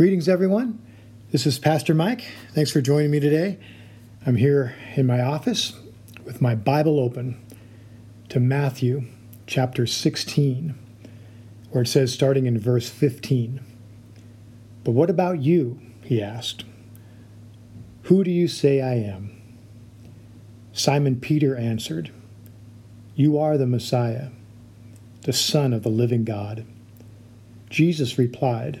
Greetings, everyone. This is Pastor Mike. Thanks for joining me today. I'm here in my office with my Bible open to Matthew chapter 16, where it says, starting in verse 15, But what about you? He asked. Who do you say I am? Simon Peter answered, You are the Messiah, the Son of the living God. Jesus replied,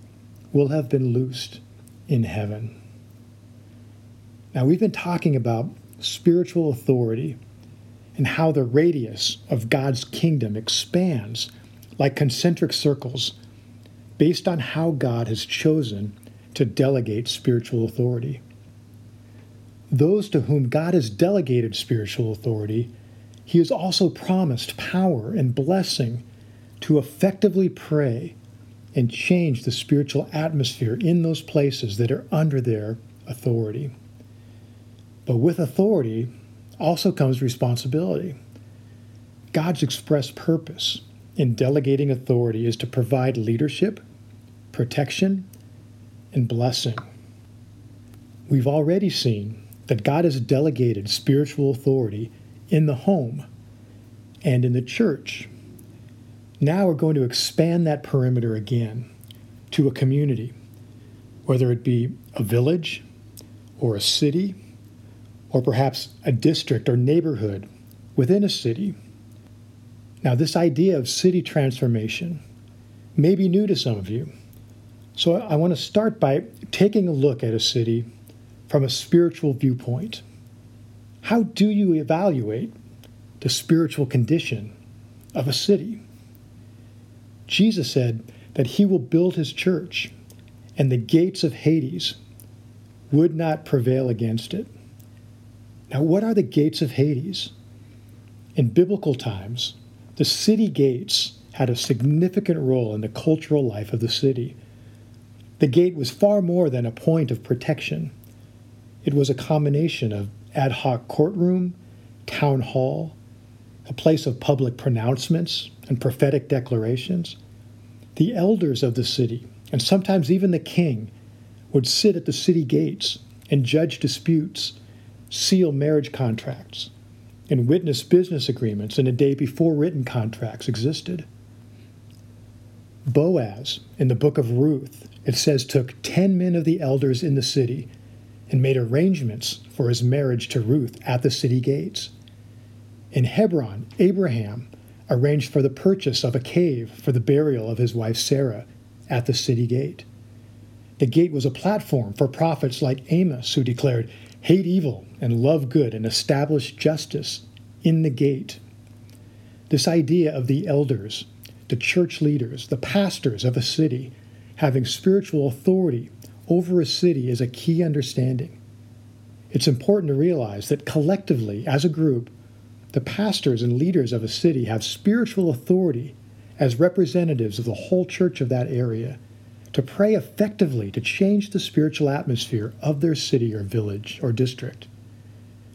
will have been loosed in heaven. Now, we've been talking about spiritual authority and how the radius of God's kingdom expands like concentric circles based on how God has chosen to delegate spiritual authority. Those to whom God has delegated spiritual authority, He has also promised power and blessing to effectively pray and change the spiritual atmosphere in those places that are under their authority. But with authority also comes responsibility. God's express purpose in delegating authority is to provide leadership, protection, and blessing. We've already seen that God has delegated spiritual authority in the home and in the church now we're going to expand that perimeter again to a community, whether it be a village or a city, or perhaps a district or neighborhood within a city. Now, this idea of city transformation may be new to some of you. So, I want to start by taking a look at a city from a spiritual viewpoint. How do you evaluate the spiritual condition of a city? Jesus said that he will build his church, and the gates of Hades would not prevail against it. Now, what are the gates of Hades? In biblical times, the city gates had a significant role in the cultural life of the city. The gate was far more than a point of protection. It was a combination of ad hoc courtroom, town hall, a place of public pronouncements and prophetic declarations. The elders of the city, and sometimes even the king, would sit at the city gates and judge disputes, seal marriage contracts, and witness business agreements in a day before written contracts existed. Boaz, in the book of Ruth, it says, took ten men of the elders in the city and made arrangements for his marriage to Ruth at the city gates. In Hebron, Abraham arranged for the purchase of a cave for the burial of his wife Sarah at the city gate. The gate was a platform for prophets like Amos, who declared, Hate evil and love good and establish justice in the gate. This idea of the elders, the church leaders, the pastors of a city having spiritual authority over a city is a key understanding. It's important to realize that collectively, as a group, the pastors and leaders of a city have spiritual authority as representatives of the whole church of that area to pray effectively to change the spiritual atmosphere of their city or village or district.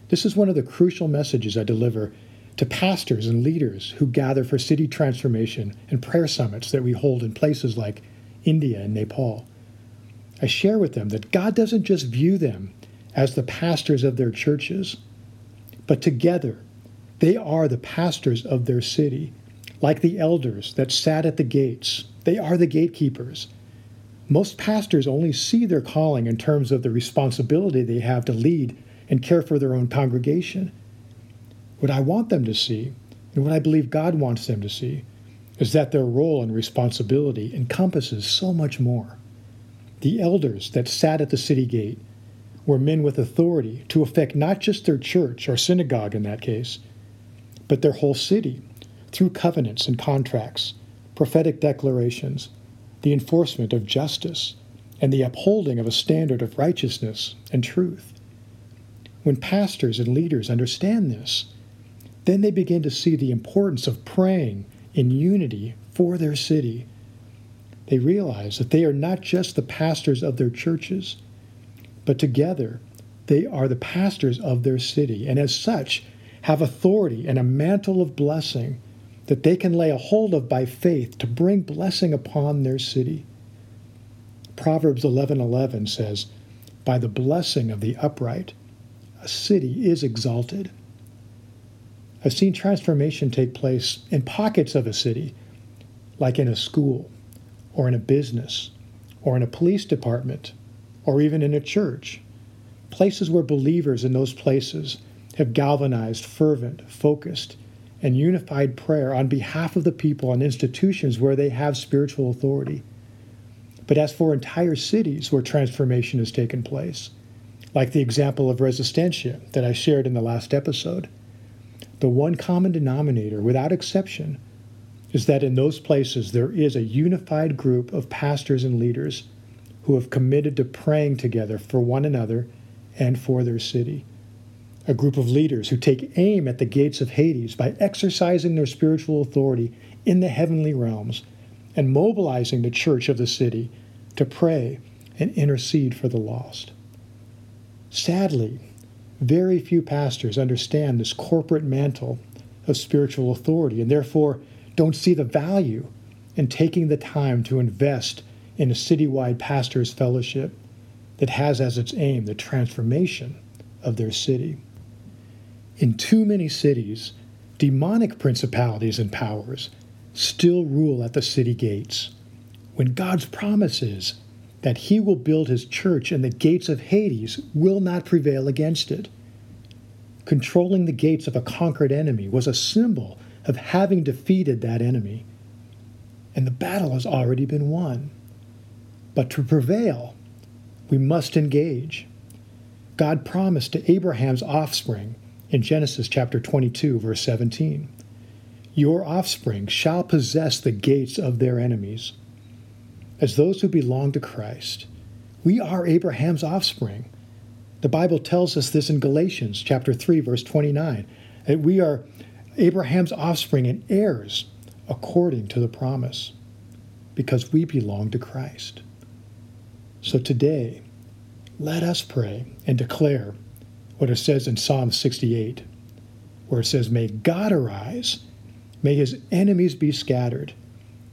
This is one of the crucial messages I deliver to pastors and leaders who gather for city transformation and prayer summits that we hold in places like India and Nepal. I share with them that God doesn't just view them as the pastors of their churches, but together they are the pastors of their city, like the elders that sat at the gates. They are the gatekeepers. Most pastors only see their calling in terms of the responsibility they have to lead and care for their own congregation. What I want them to see, and what I believe God wants them to see, is that their role and responsibility encompasses so much more. The elders that sat at the city gate were men with authority to affect not just their church or synagogue in that case, but their whole city through covenants and contracts, prophetic declarations, the enforcement of justice, and the upholding of a standard of righteousness and truth. When pastors and leaders understand this, then they begin to see the importance of praying in unity for their city. They realize that they are not just the pastors of their churches, but together they are the pastors of their city, and as such have authority and a mantle of blessing that they can lay a hold of by faith to bring blessing upon their city. Proverbs 11:11 says, "By the blessing of the upright, a city is exalted." I've seen transformation take place in pockets of a city, like in a school, or in a business, or in a police department, or even in a church. Places where believers in those places have galvanized fervent, focused, and unified prayer on behalf of the people and institutions where they have spiritual authority. But as for entire cities where transformation has taken place, like the example of Resistencia that I shared in the last episode, the one common denominator, without exception, is that in those places there is a unified group of pastors and leaders who have committed to praying together for one another and for their city. A group of leaders who take aim at the gates of Hades by exercising their spiritual authority in the heavenly realms and mobilizing the church of the city to pray and intercede for the lost. Sadly, very few pastors understand this corporate mantle of spiritual authority and therefore don't see the value in taking the time to invest in a citywide pastors' fellowship that has as its aim the transformation of their city. In too many cities, demonic principalities and powers still rule at the city gates, when God's promise is that He will build His church and the gates of Hades will not prevail against it. Controlling the gates of a conquered enemy was a symbol of having defeated that enemy. And the battle has already been won. But to prevail, we must engage. God promised to Abraham's offspring in Genesis chapter 22, verse 17 Your offspring shall possess the gates of their enemies. As those who belong to Christ, we are Abraham's offspring. The Bible tells us this in Galatians chapter 3 verse 29 that we are Abraham's offspring and heirs according to the promise because we belong to Christ. So today, let us pray and declare what it says in Psalm 68, where it says, May God arise, may his enemies be scattered,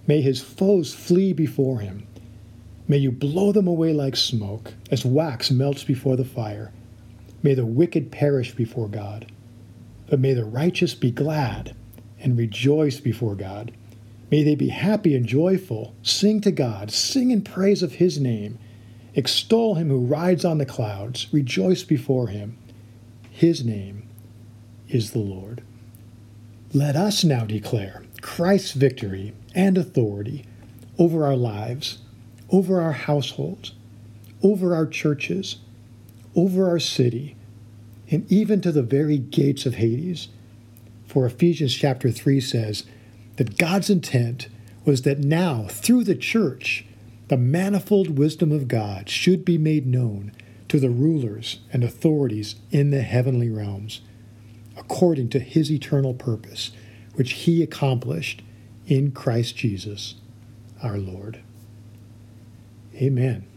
may his foes flee before him. May you blow them away like smoke, as wax melts before the fire. May the wicked perish before God. But may the righteous be glad and rejoice before God. May they be happy and joyful, sing to God, sing in praise of his name. Extol him who rides on the clouds, rejoice before him. His name is the Lord. Let us now declare Christ's victory and authority over our lives, over our households, over our churches, over our city, and even to the very gates of Hades. For Ephesians chapter 3 says that God's intent was that now, through the church, the manifold wisdom of God should be made known to the rulers and authorities in the heavenly realms, according to his eternal purpose, which he accomplished in Christ Jesus our Lord. Amen.